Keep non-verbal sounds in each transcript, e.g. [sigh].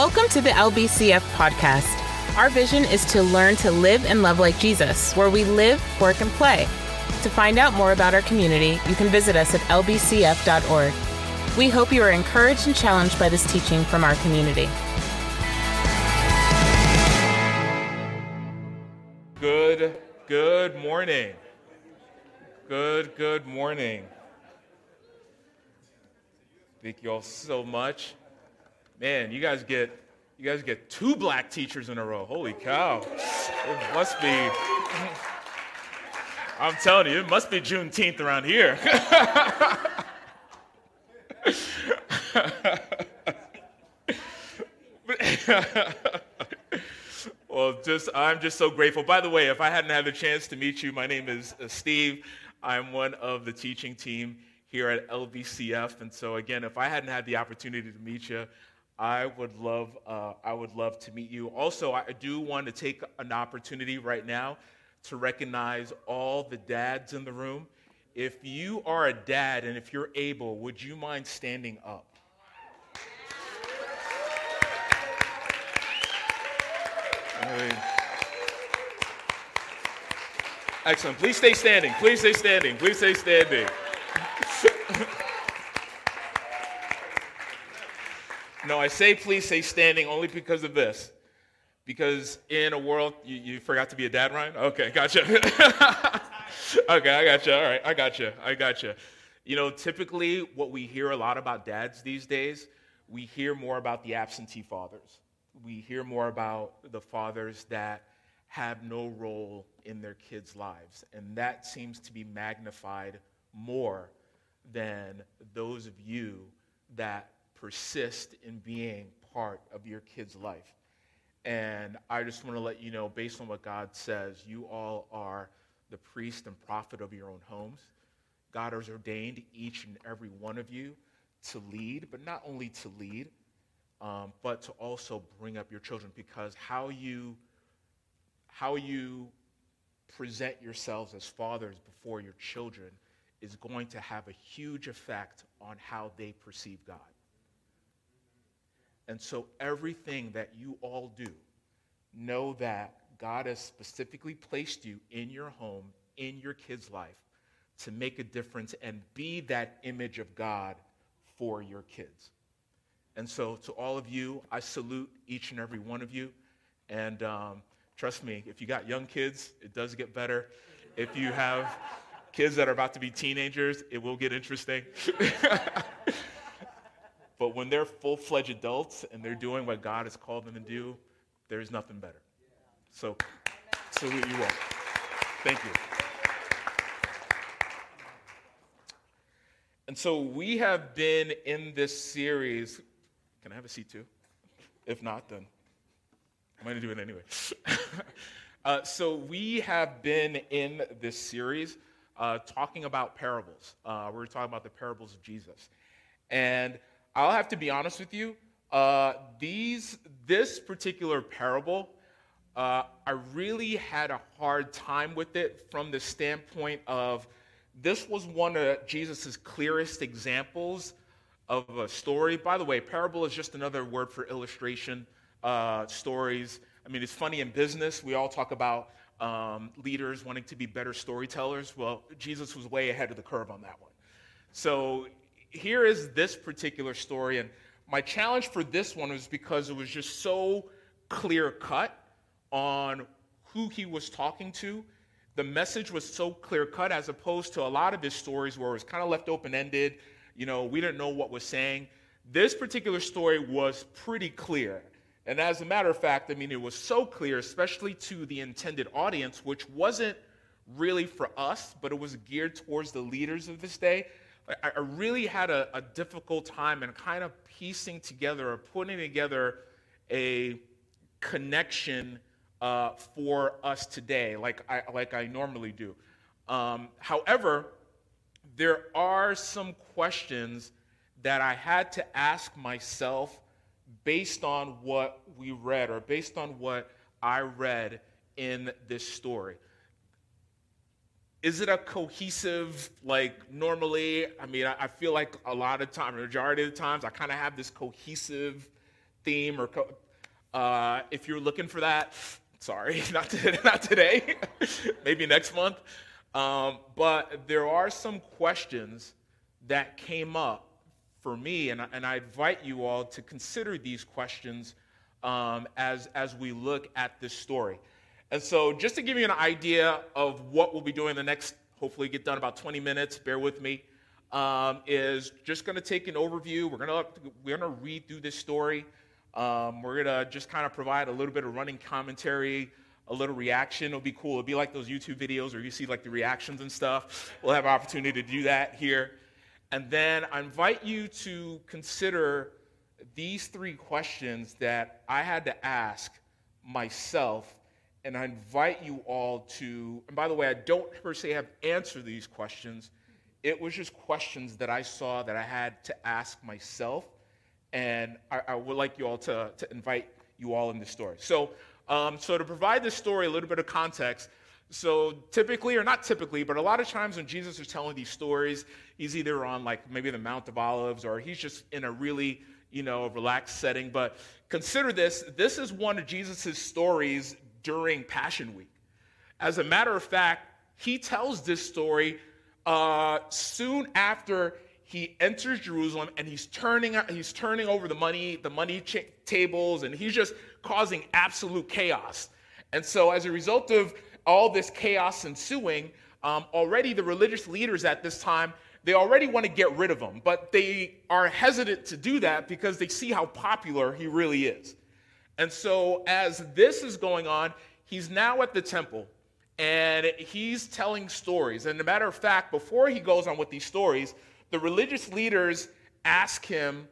Welcome to the LBCF podcast. Our vision is to learn to live and love like Jesus, where we live, work, and play. To find out more about our community, you can visit us at lbcf.org. We hope you are encouraged and challenged by this teaching from our community. Good, good morning. Good, good morning. Thank you all so much. Man, you guys get you guys get two black teachers in a row. Holy cow. It must be I'm telling you, it must be Juneteenth around here. [laughs] well, just I'm just so grateful. By the way, if I hadn't had the chance to meet you, my name is uh, Steve. I'm one of the teaching team here at LBCF, and so again, if I hadn't had the opportunity to meet you, I would love uh, I would love to meet you. Also, I do want to take an opportunity right now to recognize all the dads in the room. If you are a dad and if you're able, would you mind standing up? Excellent. Please stay standing. Please stay standing. Please stay standing. I say please stay standing only because of this. Because in a world, you, you forgot to be a dad, Ryan? Okay, gotcha. [laughs] okay, I gotcha. All right, I gotcha. I gotcha. You know, typically what we hear a lot about dads these days, we hear more about the absentee fathers. We hear more about the fathers that have no role in their kids' lives. And that seems to be magnified more than those of you that persist in being part of your kid's life. And I just want to let you know, based on what God says, you all are the priest and prophet of your own homes. God has ordained each and every one of you to lead, but not only to lead, um, but to also bring up your children because how you, how you present yourselves as fathers before your children is going to have a huge effect on how they perceive God. And so, everything that you all do, know that God has specifically placed you in your home, in your kid's life, to make a difference and be that image of God for your kids. And so, to all of you, I salute each and every one of you. And um, trust me, if you got young kids, it does get better. If you have kids that are about to be teenagers, it will get interesting. [laughs] when they're full fledged adults and they're doing what God has called them to do, there's nothing better. So, salute you all. Thank you. And so we have been in this series. Can I have a seat too? If not, then I'm going to do it anyway. [laughs] uh, so we have been in this series uh, talking about parables. Uh, we're talking about the parables of Jesus. And I'll have to be honest with you. Uh, these, this particular parable, uh, I really had a hard time with it from the standpoint of this was one of Jesus' clearest examples of a story. By the way, parable is just another word for illustration, uh, stories. I mean, it's funny in business. We all talk about um, leaders wanting to be better storytellers. Well, Jesus was way ahead of the curve on that one. So here is this particular story. And my challenge for this one was because it was just so clear cut on who he was talking to. The message was so clear cut as opposed to a lot of his stories where it was kind of left open ended. You know, we didn't know what was saying. This particular story was pretty clear. And as a matter of fact, I mean, it was so clear, especially to the intended audience, which wasn't really for us, but it was geared towards the leaders of this day. I, I really had a, a difficult time in kind of piecing together or putting together a connection uh, for us today, like I, like I normally do. Um, however, there are some questions that I had to ask myself based on what we read or based on what I read in this story. Is it a cohesive, like normally? I mean, I, I feel like a lot of times, majority of the times, I kind of have this cohesive theme or co- uh, if you're looking for that, sorry, [laughs] [laughs] not, today, not [laughs] today, maybe next month. Um, but there are some questions that came up for me, and I, and I invite you all to consider these questions um, as, as we look at this story. And so, just to give you an idea of what we'll be doing the next, hopefully, get done about 20 minutes, bear with me, um, is just going to take an overview. We're going to we're going to read through this story. Um, we're going to just kind of provide a little bit of running commentary, a little reaction. It'll be cool. It'll be like those YouTube videos where you see like the reactions and stuff. We'll have an opportunity to do that here. And then I invite you to consider these three questions that I had to ask myself. And I invite you all to, and by the way, I don't per se have answered these questions. It was just questions that I saw that I had to ask myself. And I, I would like you all to, to invite you all in the story. So, um, so to provide this story a little bit of context, so typically, or not typically, but a lot of times when Jesus is telling these stories, he's either on like maybe the Mount of Olives or he's just in a really, you know, relaxed setting. But consider this this is one of Jesus' stories during Passion Week. As a matter of fact, he tells this story uh, soon after he enters Jerusalem and he's turning, he's turning over the money, the money ch- tables, and he's just causing absolute chaos. And so, as a result of all this chaos ensuing, um, already the religious leaders at this time, they already want to get rid of him, but they are hesitant to do that because they see how popular he really is. And so, as this is going on, he's now at the temple and he's telling stories. And a matter of fact, before he goes on with these stories, the religious leaders ask him,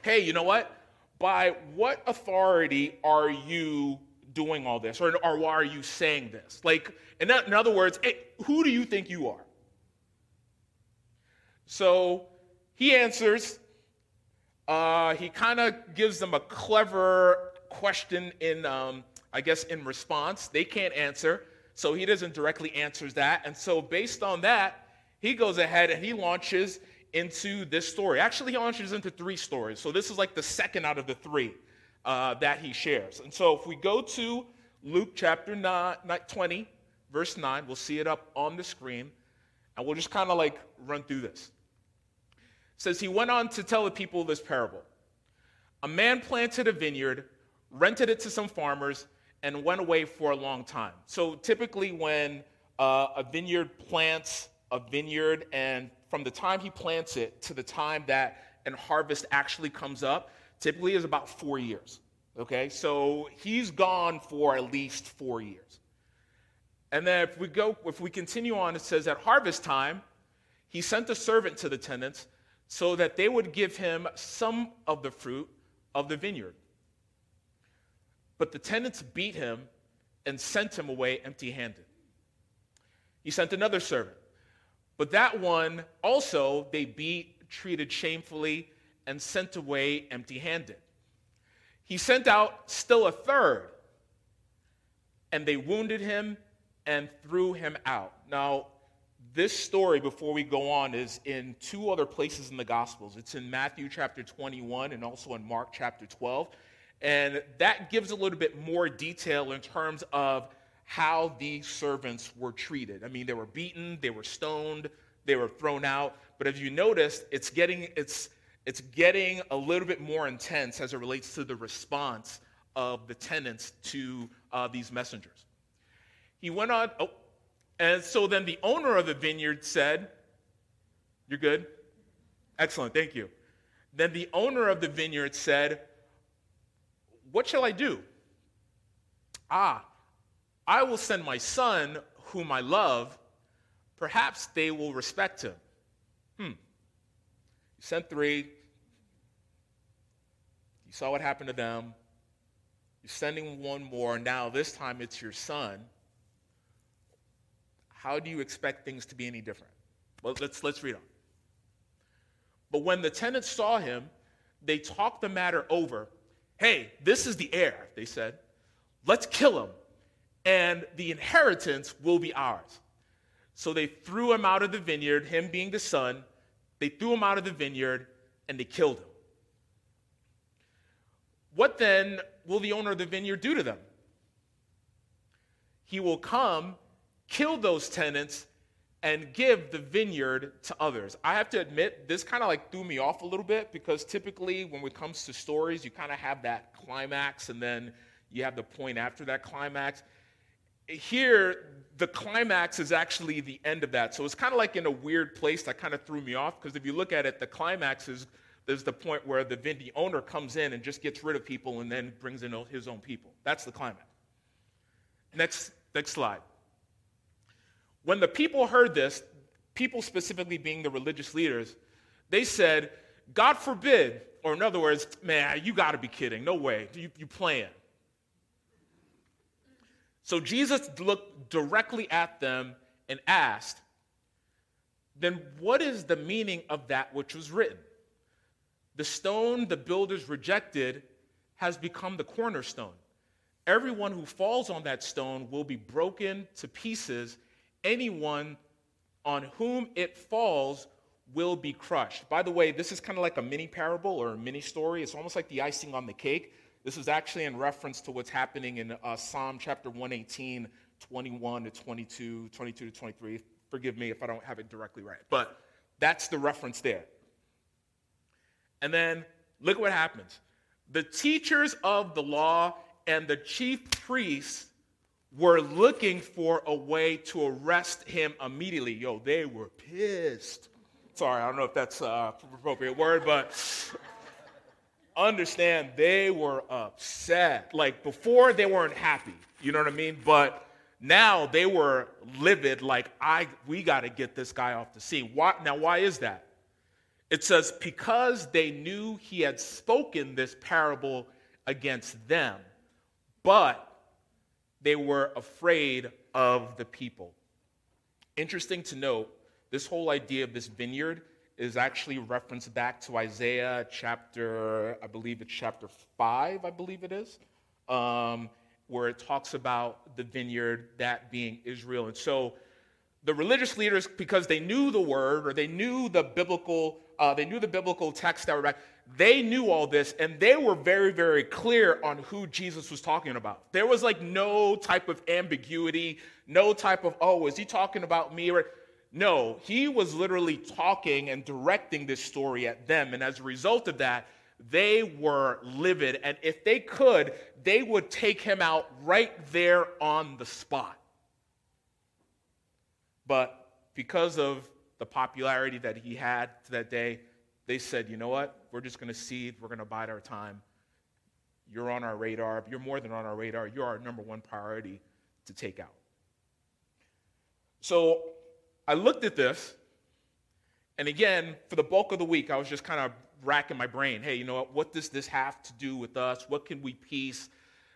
Hey, you know what? By what authority are you doing all this? Or, or why are you saying this? Like, in, in other words, who do you think you are? So he answers. Uh, he kind of gives them a clever question in, um, I guess, in response. They can't answer, so he doesn't directly answer that. And so, based on that, he goes ahead and he launches into this story. Actually, he launches into three stories. So this is like the second out of the three uh, that he shares. And so if we go to Luke chapter nine, 20, verse 9, we'll see it up on the screen, and we'll just kind of like run through this. It says, He went on to tell the people this parable A man planted a vineyard, rented it to some farmers, and went away for a long time. So typically, when uh, a vineyard plants a vineyard, and from the time he plants it to the time that an harvest actually comes up, typically is about four years. Okay, so he's gone for at least four years. And then if we go, if we continue on, it says at harvest time, he sent a servant to the tenants so that they would give him some of the fruit of the vineyard. But the tenants beat him and sent him away empty handed. He sent another servant, but that one also they beat, treated shamefully, and sent away empty handed. He sent out still a third, and they wounded him and threw him out. Now, this story, before we go on, is in two other places in the Gospels. It's in Matthew chapter 21 and also in Mark chapter 12. And that gives a little bit more detail in terms of how these servants were treated. I mean, they were beaten, they were stoned, they were thrown out. But as you noticed, it's getting, it's, it's getting a little bit more intense as it relates to the response of the tenants to uh, these messengers. He went on, oh, and so then the owner of the vineyard said, You're good? Excellent, thank you. Then the owner of the vineyard said, What shall I do? Ah, I will send my son, whom I love. Perhaps they will respect him. Hmm. You sent three. You saw what happened to them. You're sending one more. Now, this time it's your son. How do you expect things to be any different? Well, let's, let's read on. But when the tenants saw him, they talked the matter over. Hey, this is the heir, they said. Let's kill him, and the inheritance will be ours. So they threw him out of the vineyard, him being the son, they threw him out of the vineyard and they killed him. What then will the owner of the vineyard do to them? He will come, kill those tenants, and give the vineyard to others. I have to admit, this kind of like threw me off a little bit because typically when it comes to stories, you kind of have that climax and then you have the point after that climax. Here, the climax is actually the end of that. So it's kind of like in a weird place that kind of threw me off because if you look at it, the climax is there's the point where the vineyard owner comes in and just gets rid of people and then brings in his own people. That's the climax. Next, next slide. When the people heard this, people specifically being the religious leaders, they said, God forbid, or in other words, man, you got to be kidding. No way. You, you playing. So Jesus looked directly at them and asked, Then what is the meaning of that which was written? The stone the builders rejected has become the cornerstone. Everyone who falls on that stone will be broken to pieces, anyone on whom it falls will be crushed. By the way, this is kind of like a mini parable or a mini story. It's almost like the icing on the cake. This is actually in reference to what's happening in uh, Psalm chapter 118, 21 to 22, 22 to 23. Forgive me if I don't have it directly right, but that's the reference there. And then look what happens. The teachers of the law and the chief priests were looking for a way to arrest him immediately. Yo, they were pissed. Sorry, I don't know if that's an appropriate word, but understand they were upset. Like before, they weren't happy. You know what I mean? But now they were livid. Like I, we got to get this guy off the scene. Why, now, why is that? It says because they knew he had spoken this parable against them, but they were afraid of the people. Interesting to note, this whole idea of this vineyard is actually referenced back to Isaiah chapter, I believe it's chapter 5, I believe it is, um, where it talks about the vineyard, that being Israel. And so the religious leaders, because they knew the word or they knew the biblical, uh, they knew the biblical text that were back, they knew all this and they were very, very clear on who Jesus was talking about. There was like no type of ambiguity, no type of, oh, is he talking about me? Or, no, he was literally talking and directing this story at them. And as a result of that, they were livid. And if they could, they would take him out right there on the spot. But because of the popularity that he had to that day, they said, you know what? We're just going to see. We're going to bide our time. You're on our radar. You're more than on our radar. You're our number one priority to take out. So I looked at this, and again, for the bulk of the week, I was just kind of racking my brain. Hey, you know what? What does this have to do with us? What can we piece?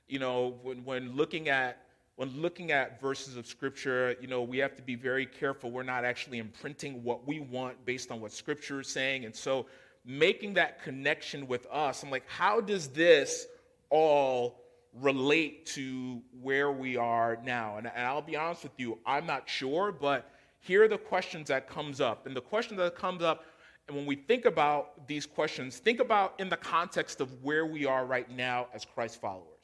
You know, when, when looking at when looking at verses of scripture, you know, we have to be very careful. We're not actually imprinting what we want based on what scripture is saying. And so making that connection with us, I'm like, how does this all relate to where we are now? And, and I'll be honest with you, I'm not sure, but here are the questions that comes up. And the question that comes up, and when we think about these questions, think about in the context of where we are right now as Christ followers.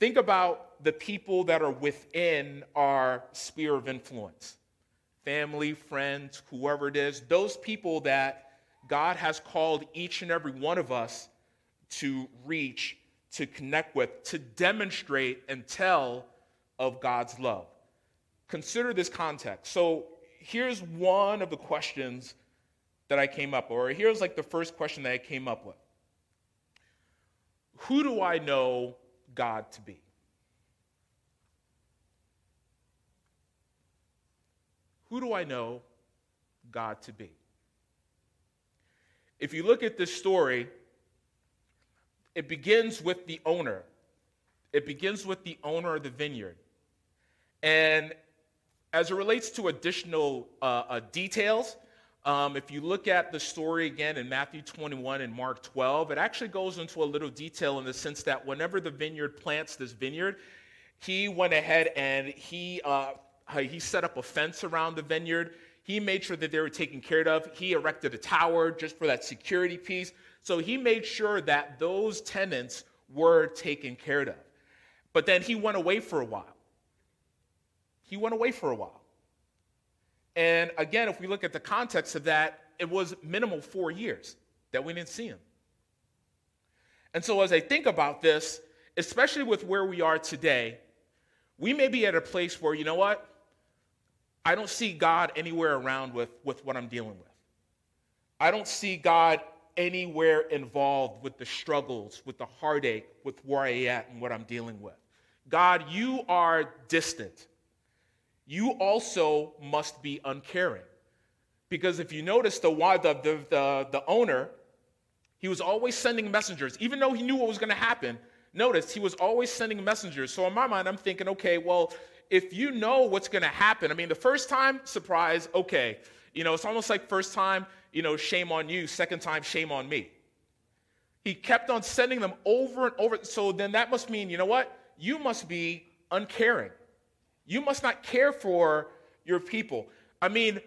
Think about the people that are within our sphere of influence family, friends, whoever it is, those people that God has called each and every one of us to reach, to connect with, to demonstrate and tell of God's love. Consider this context. So here's one of the questions that I came up with, or here's like the first question that I came up with Who do I know God to be? Who do I know God to be? If you look at this story, it begins with the owner. It begins with the owner of the vineyard. And as it relates to additional uh, uh, details, um, if you look at the story again in Matthew 21 and Mark 12, it actually goes into a little detail in the sense that whenever the vineyard plants this vineyard, he went ahead and he, uh, he set up a fence around the vineyard. He made sure that they were taken care of. He erected a tower just for that security piece. So he made sure that those tenants were taken care of. But then he went away for a while. He went away for a while. And again, if we look at the context of that, it was minimal four years that we didn't see him. And so as I think about this, especially with where we are today, we may be at a place where, you know what? I don't see God anywhere around with, with what I'm dealing with. I don't see God anywhere involved with the struggles, with the heartache, with where I am and what I'm dealing with. God, you are distant. You also must be uncaring. Because if you notice, the, the, the, the, owner, he was always sending messengers, even though he knew what was going to happen. Notice he was always sending messengers. So in my mind, I'm thinking, okay, well, if you know what's going to happen, I mean, the first time, surprise, okay. You know, it's almost like first time, you know, shame on you, second time, shame on me. He kept on sending them over and over. So then that must mean, you know what? You must be uncaring. You must not care for your people. I mean,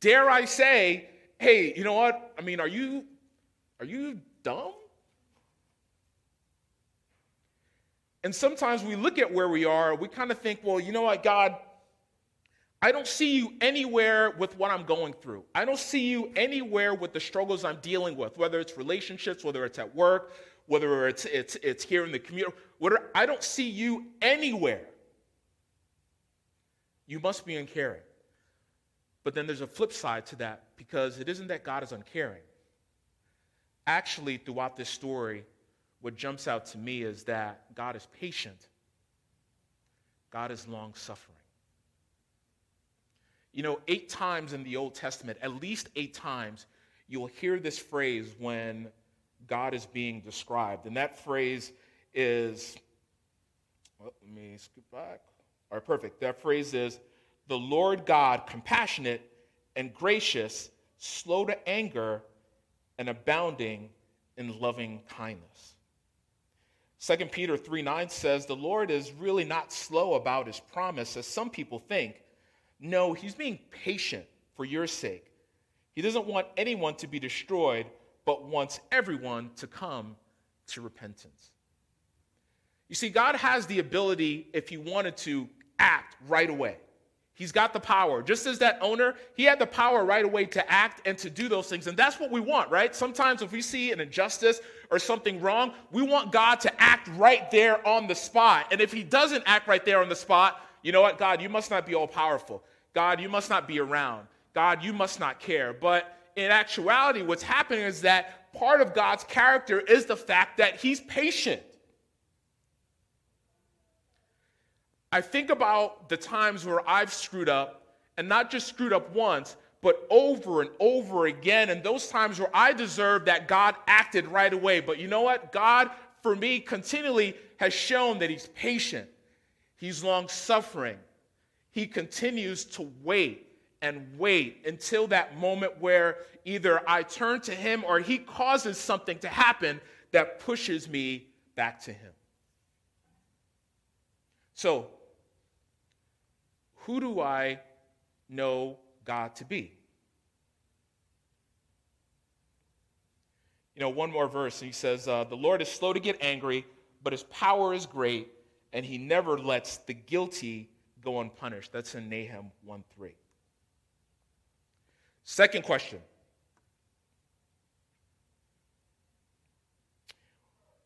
dare I say, hey, you know what? I mean, are you are you dumb? And sometimes we look at where we are, we kind of think, well, you know what, God, I don't see you anywhere with what I'm going through. I don't see you anywhere with the struggles I'm dealing with, whether it's relationships, whether it's at work, whether it's, it's, it's here in the community, whatever. I don't see you anywhere. You must be uncaring. But then there's a flip side to that because it isn't that God is uncaring. Actually, throughout this story, what jumps out to me is that God is patient, God is long suffering. You know, eight times in the Old Testament, at least eight times, you'll hear this phrase when God is being described. And that phrase is, well, let me scoot back. Right, perfect. That phrase is, the Lord God, compassionate and gracious, slow to anger, and abounding in loving kindness. 2 Peter 3 9 says, The Lord is really not slow about his promise, as some people think. No, he's being patient for your sake. He doesn't want anyone to be destroyed, but wants everyone to come to repentance. You see, God has the ability, if he wanted to, act right away. He's got the power. Just as that owner, he had the power right away to act and to do those things. And that's what we want, right? Sometimes if we see an injustice or something wrong, we want God to act right there on the spot. And if he doesn't act right there on the spot, you know what? God, you must not be all powerful. God, you must not be around. God, you must not care. But in actuality, what's happening is that part of God's character is the fact that he's patient. I think about the times where I've screwed up, and not just screwed up once, but over and over again. And those times where I deserve that God acted right away. But you know what? God, for me, continually has shown that He's patient, He's long suffering. He continues to wait and wait until that moment where either I turn to Him or He causes something to happen that pushes me back to Him. So, who do I know God to be? You know, one more verse, and he says, uh, The Lord is slow to get angry, but his power is great, and he never lets the guilty go unpunished. That's in Nahum 1 3. Second question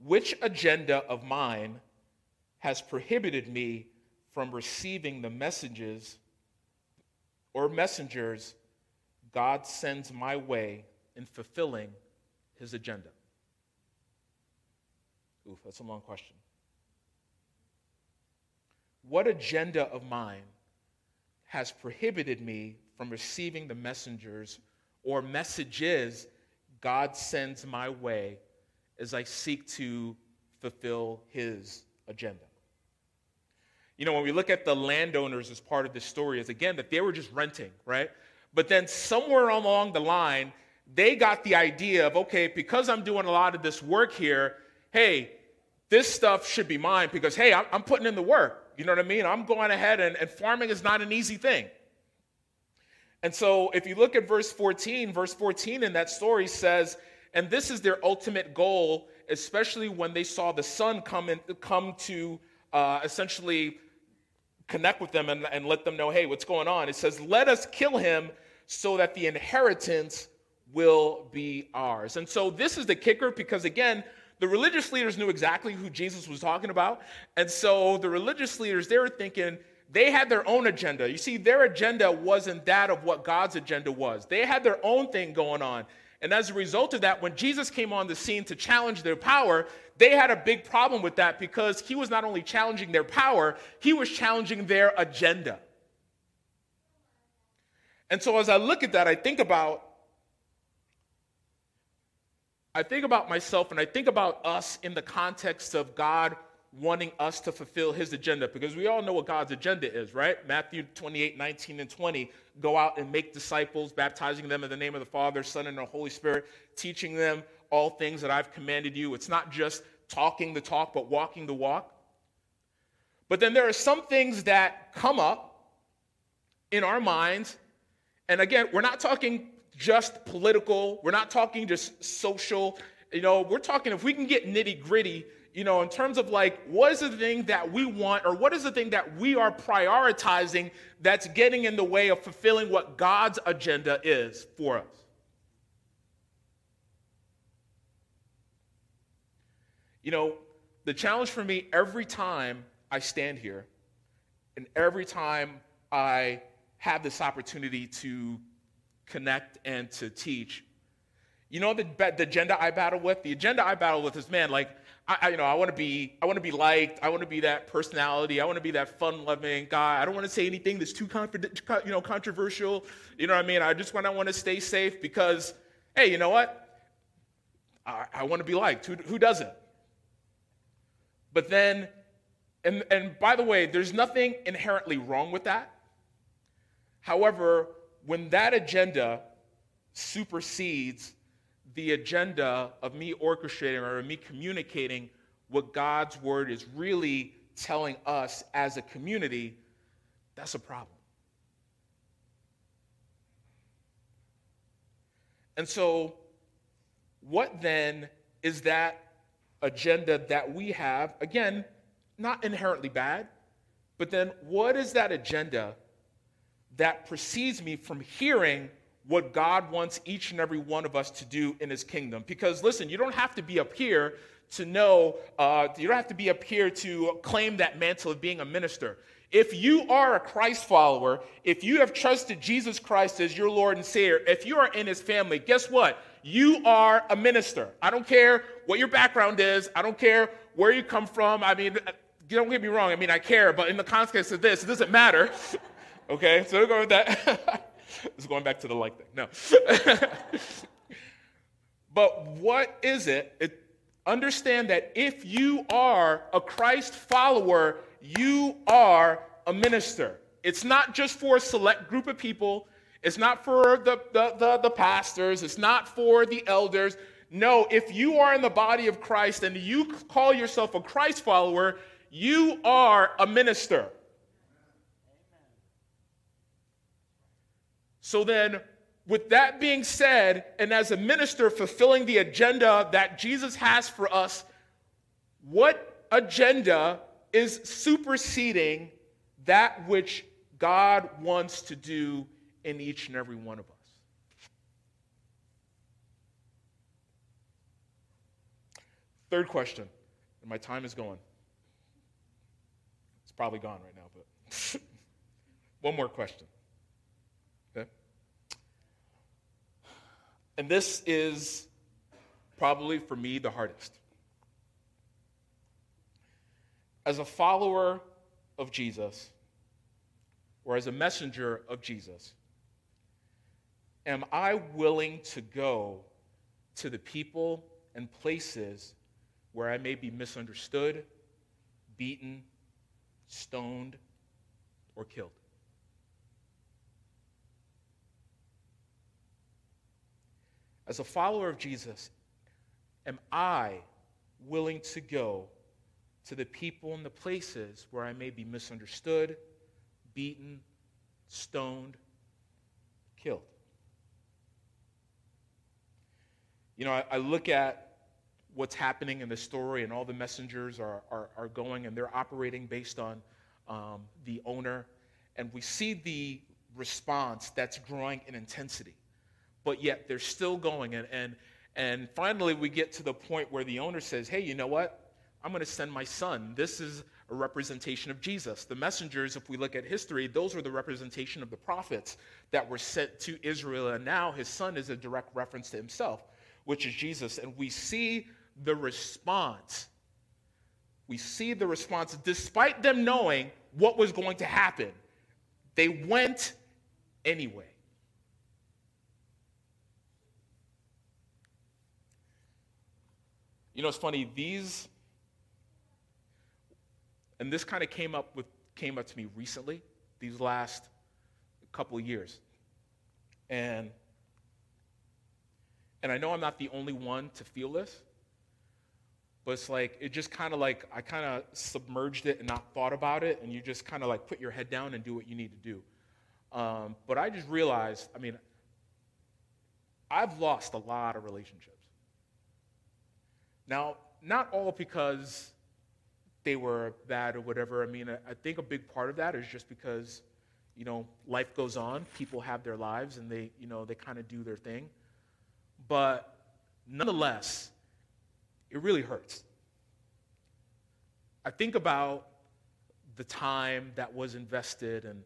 Which agenda of mine has prohibited me from receiving the messages or messengers God sends my way in fulfilling his agenda? Oof, that's a long question. What agenda of mine has prohibited me from receiving the messengers or messages God sends my way as I seek to fulfill his agenda? You know, when we look at the landowners as part of this story, is again that they were just renting, right? But then somewhere along the line, they got the idea of, okay, because I'm doing a lot of this work here, hey, this stuff should be mine because, hey, I'm, I'm putting in the work. You know what I mean? I'm going ahead, and, and farming is not an easy thing. And so if you look at verse 14, verse 14 in that story says, and this is their ultimate goal, especially when they saw the son come, in, come to uh, essentially connect with them and, and let them know, hey, what's going on? It says, let us kill him so that the inheritance will be ours. And so this is the kicker because, again, the religious leaders knew exactly who Jesus was talking about. And so the religious leaders, they were thinking, they had their own agenda. You see, their agenda wasn't that of what God's agenda was. They had their own thing going on. And as a result of that, when Jesus came on the scene to challenge their power, they had a big problem with that because he was not only challenging their power, he was challenging their agenda. And so as I look at that, I think about I think about myself and I think about us in the context of God wanting us to fulfill his agenda because we all know what God's agenda is, right? Matthew 28, 19, and 20. Go out and make disciples, baptizing them in the name of the Father, Son, and the Holy Spirit, teaching them all things that I've commanded you. It's not just talking the talk, but walking the walk. But then there are some things that come up in our minds. And again, we're not talking just political, we're not talking just social. You know, we're talking if we can get nitty gritty you know, in terms of like, what is the thing that we want, or what is the thing that we are prioritizing that's getting in the way of fulfilling what God's agenda is for us? You know, the challenge for me every time I stand here and every time I have this opportunity to connect and to teach, you know the, the agenda I battle with? The agenda I battle with is, man, like, I, you know, I want to be, I want to be liked. I want to be that personality. I want to be that fun-loving guy. I don't want to say anything that's too, you know, controversial. You know what I mean? I just want, I want to stay safe because, hey, you know what? I, I want to be liked. Who, who doesn't? But then, and, and by the way, there's nothing inherently wrong with that. However, when that agenda supersedes the agenda of me orchestrating or me communicating what God's word is really telling us as a community, that's a problem. And so, what then is that agenda that we have? Again, not inherently bad, but then what is that agenda that precedes me from hearing what God wants each and every one of us to do in His kingdom. Because listen, you don't have to be up here to know, uh, you don't have to be up here to claim that mantle of being a minister. If you are a Christ follower, if you have trusted Jesus Christ as your Lord and Savior, if you are in His family, guess what? You are a minister. I don't care what your background is, I don't care where you come from. I mean, don't get me wrong, I mean, I care, but in the context of this, it doesn't matter. [laughs] okay, so we'll go with that. [laughs] [laughs] it's going back to the like thing. No. [laughs] but what is it? it? Understand that if you are a Christ follower, you are a minister. It's not just for a select group of people. It's not for the, the, the, the, pastors. It's not for the elders. No, if you are in the body of Christ and you call yourself a Christ follower, you are a minister. So then, with that being said, and as a minister fulfilling the agenda that Jesus has for us, what agenda is superseding that which God wants to do in each and every one of us? Third question, and my time is going. It's probably gone right now, but [laughs] one more question. And this is probably for me the hardest. As a follower of Jesus, or as a messenger of Jesus, am I willing to go to the people and places where I may be misunderstood, beaten, stoned, or killed? As a follower of Jesus, am I willing to go to the people and the places where I may be misunderstood, beaten, stoned, killed. You know, I, I look at what's happening in the story, and all the messengers are, are, are going and they're operating based on um, the owner. And we see the response that's growing in intensity, but yet they're still going. And, and, and finally, we get to the point where the owner says, Hey, you know what? I'm going to send my son. This is a representation of Jesus. The messengers, if we look at history, those were the representation of the prophets that were sent to Israel. And now his son is a direct reference to himself, which is Jesus. And we see the response. We see the response, despite them knowing what was going to happen, they went anyway. You know, it's funny, these and this kind of came up with came up to me recently, these last couple years. And and I know I'm not the only one to feel this, but it's like it just kind of like I kind of submerged it and not thought about it, and you just kind of like put your head down and do what you need to do. Um, but I just realized, I mean, I've lost a lot of relationships. Now, not all because they were bad or whatever. I mean, I, think a big part of that is just because, you know, life goes on. People have their lives and they, you know, they kind of do their thing. But nonetheless, it really hurts. I think about the time that was invested and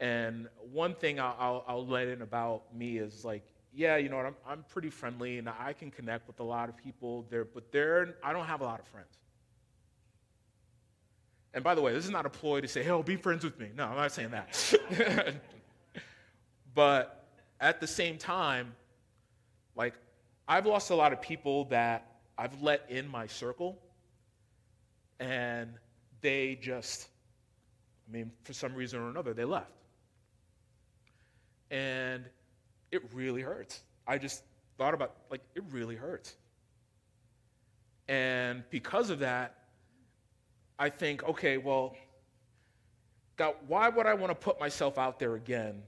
and one thing I'll, I'll, I'll, let in about me is like, yeah, you know what, I'm, I'm pretty friendly and I can connect with a lot of people there, but there, I don't have a lot of friends. And by the way, this is not a ploy to say, hey, oh, be friends with me. No, I'm not saying that. [laughs] but at the same time, like, I've lost a lot of people that I've let in my circle, and they just, I mean, for some reason or another, they left. And it really hurts. I just thought about, like, it really hurts. And because of that, I think, okay, well, God, why would I want to put myself out there again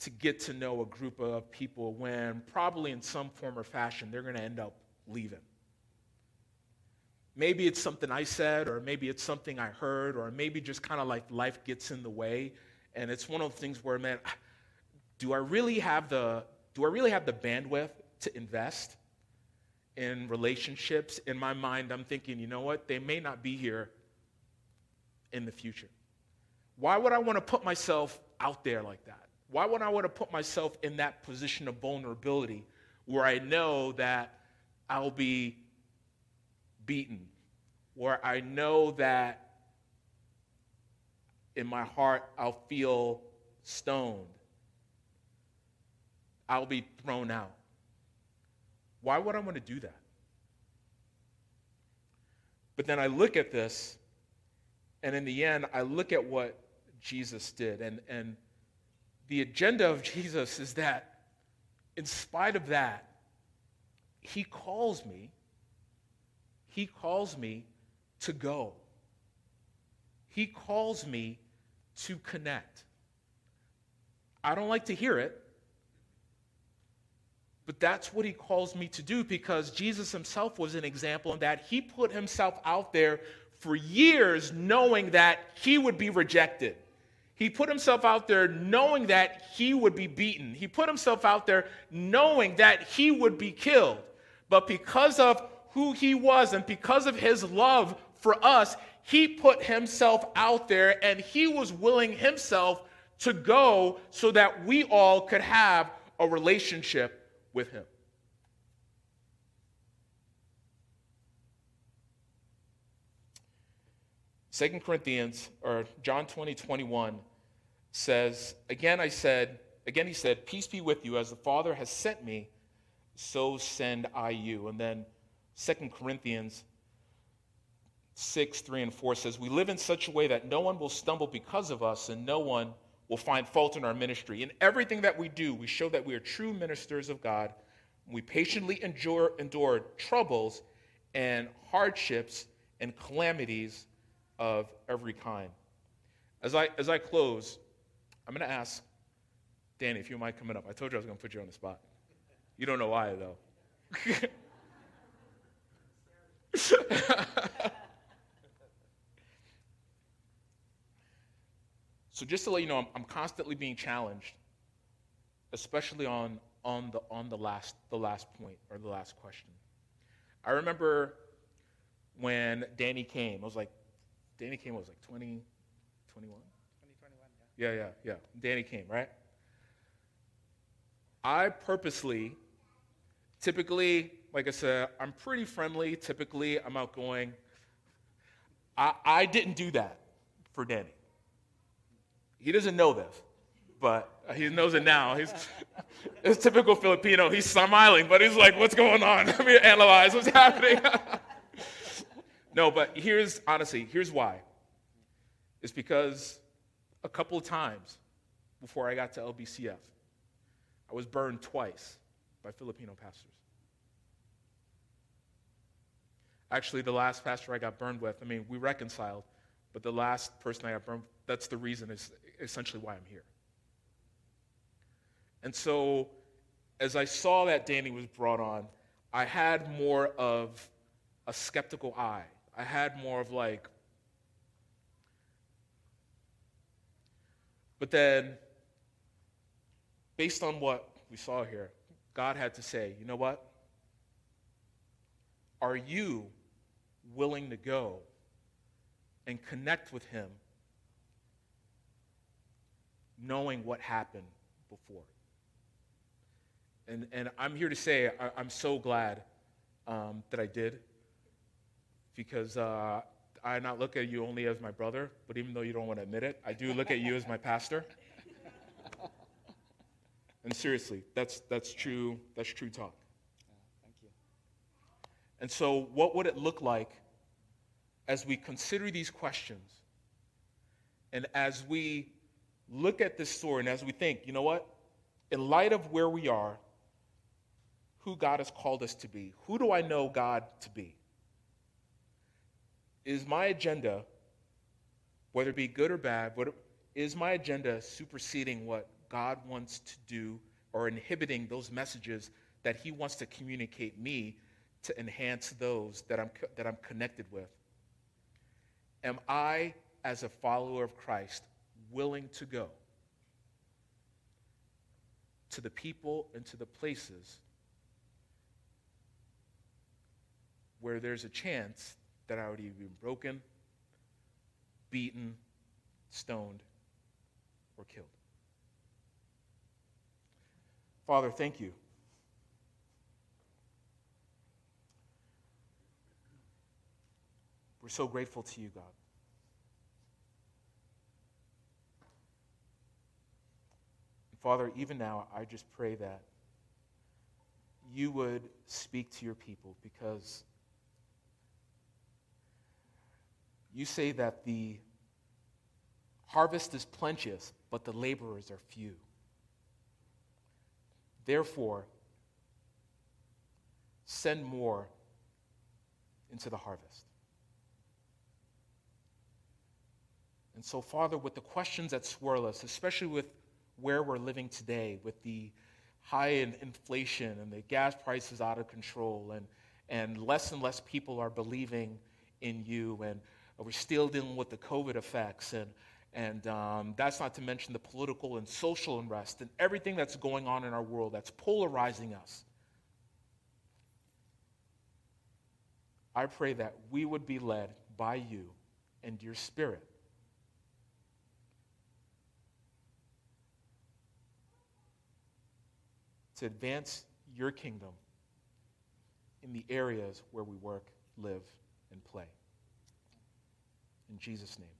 to get to know a group of people when probably in some form or fashion they're going to end up leaving? Maybe it's something I said, or maybe it's something I heard, or maybe just kind of like life gets in the way. And it's one of the things where, man, do I really have the do I really have the bandwidth to invest? in relationships, in my mind, I'm thinking, you know what? They may not be here in the future. Why would I want to put myself out there like that? Why would I want to put myself in that position of vulnerability where I know that I'll be beaten, where I know that in my heart I'll feel stoned, I'll be thrown out? Why would I want to do that? But then I look at this, and in the end, I look at what Jesus did. And, and the agenda of Jesus is that, in spite of that, he calls me, he calls me to go. He calls me to connect. I don't like to hear it, but that's what he calls me to do because Jesus himself was an example in that he put himself out there for years knowing that he would be rejected. He put himself out there knowing that he would be beaten. He put himself out there knowing that he would be killed. But because of who he was and because of his love for us, he put himself out there and he was willing himself to go so that we all could have a relationship with him. Second Corinthians or John 20, 21 says, Again I said, again he said, Peace be with you, as the Father has sent me, so send I you. And then Second Corinthians 6, 3 and 4 says, We live in such a way that no one will stumble because of us, and no one will find fault in our ministry. In everything that we do, we show that we are true ministers of God. We patiently endure, endure troubles and hardships and calamities of every kind. As I, as I close, I'm going to ask Danny, if you mind coming up. I told you I was going to put you on the spot. You don't know why, though. [laughs] [laughs] so just to let you know, I'm, I'm, constantly being challenged, especially on, on, the, on the, last, the last point or the last question. I remember when Danny came, I was like, Danny came, I was like 20, 21? 2021, yeah. Yeah, yeah, yeah. Danny came, right? I purposely, typically, like I said, I'm pretty friendly. Typically, I'm outgoing. I, I didn't do that for Danny. He doesn't know this, but he knows it now. He's [laughs] it's typical Filipino. He's smiling, but he's like, "What's going on? [laughs] Let me analyze what's happening." [laughs] no, but here's honestly, here's why. It's because a couple of times before I got to LBCF, I was burned twice by Filipino pastors. Actually, the last pastor I got burned with, I mean, we reconciled, but the last person I got burned, that's the reason, is essentially why I'm here. And so, as I saw that Danny was brought on, I had more of a skeptical eye. I had more of like, but then based on what we saw here, God had to say, you know what? Are you willing to go and connect with Him knowing what happened before? And, and I'm here to say I, am so glad um, that I did because uh, I not look at you only as my brother, but even though you don't want to admit it, I do look at you as my pastor. [laughs] And seriously, that's, that's true, that's true talk. thank you. And so, what would it look like as we consider these questions and as we look at this story and as we think, you know what? In light of where we are, who God has called us to be, who do I know God to be? Is my agenda, whether it be good or bad, what, is my agenda superseding what God wants to do or inhibiting those messages that He wants to communicate me to enhance those that I'm, that I'm connected with? Am I, as a follower of Christ, willing to go to the people and to the places where there's a chance that I would either be broken, beaten, stoned, or killed? Father, thank you. We're so grateful to you, God. Father, even now, I just pray that you would speak to your people because you say that the harvest is plenteous, but the laborers are few. Therefore, send more into the harvest. And so, Father, with the questions that swirl us, especially with where we're living today, with the high inflation and the gas prices out of control, and, and less and less people are believing in you, and we're still dealing with the COVID effects, and and um, that's not to mention the political and social unrest and everything that's going on in our world that's polarizing us. I pray that we would be led by you and your Spirit. To advance your kingdom in the areas where we work, live, and play. In Jesus' name.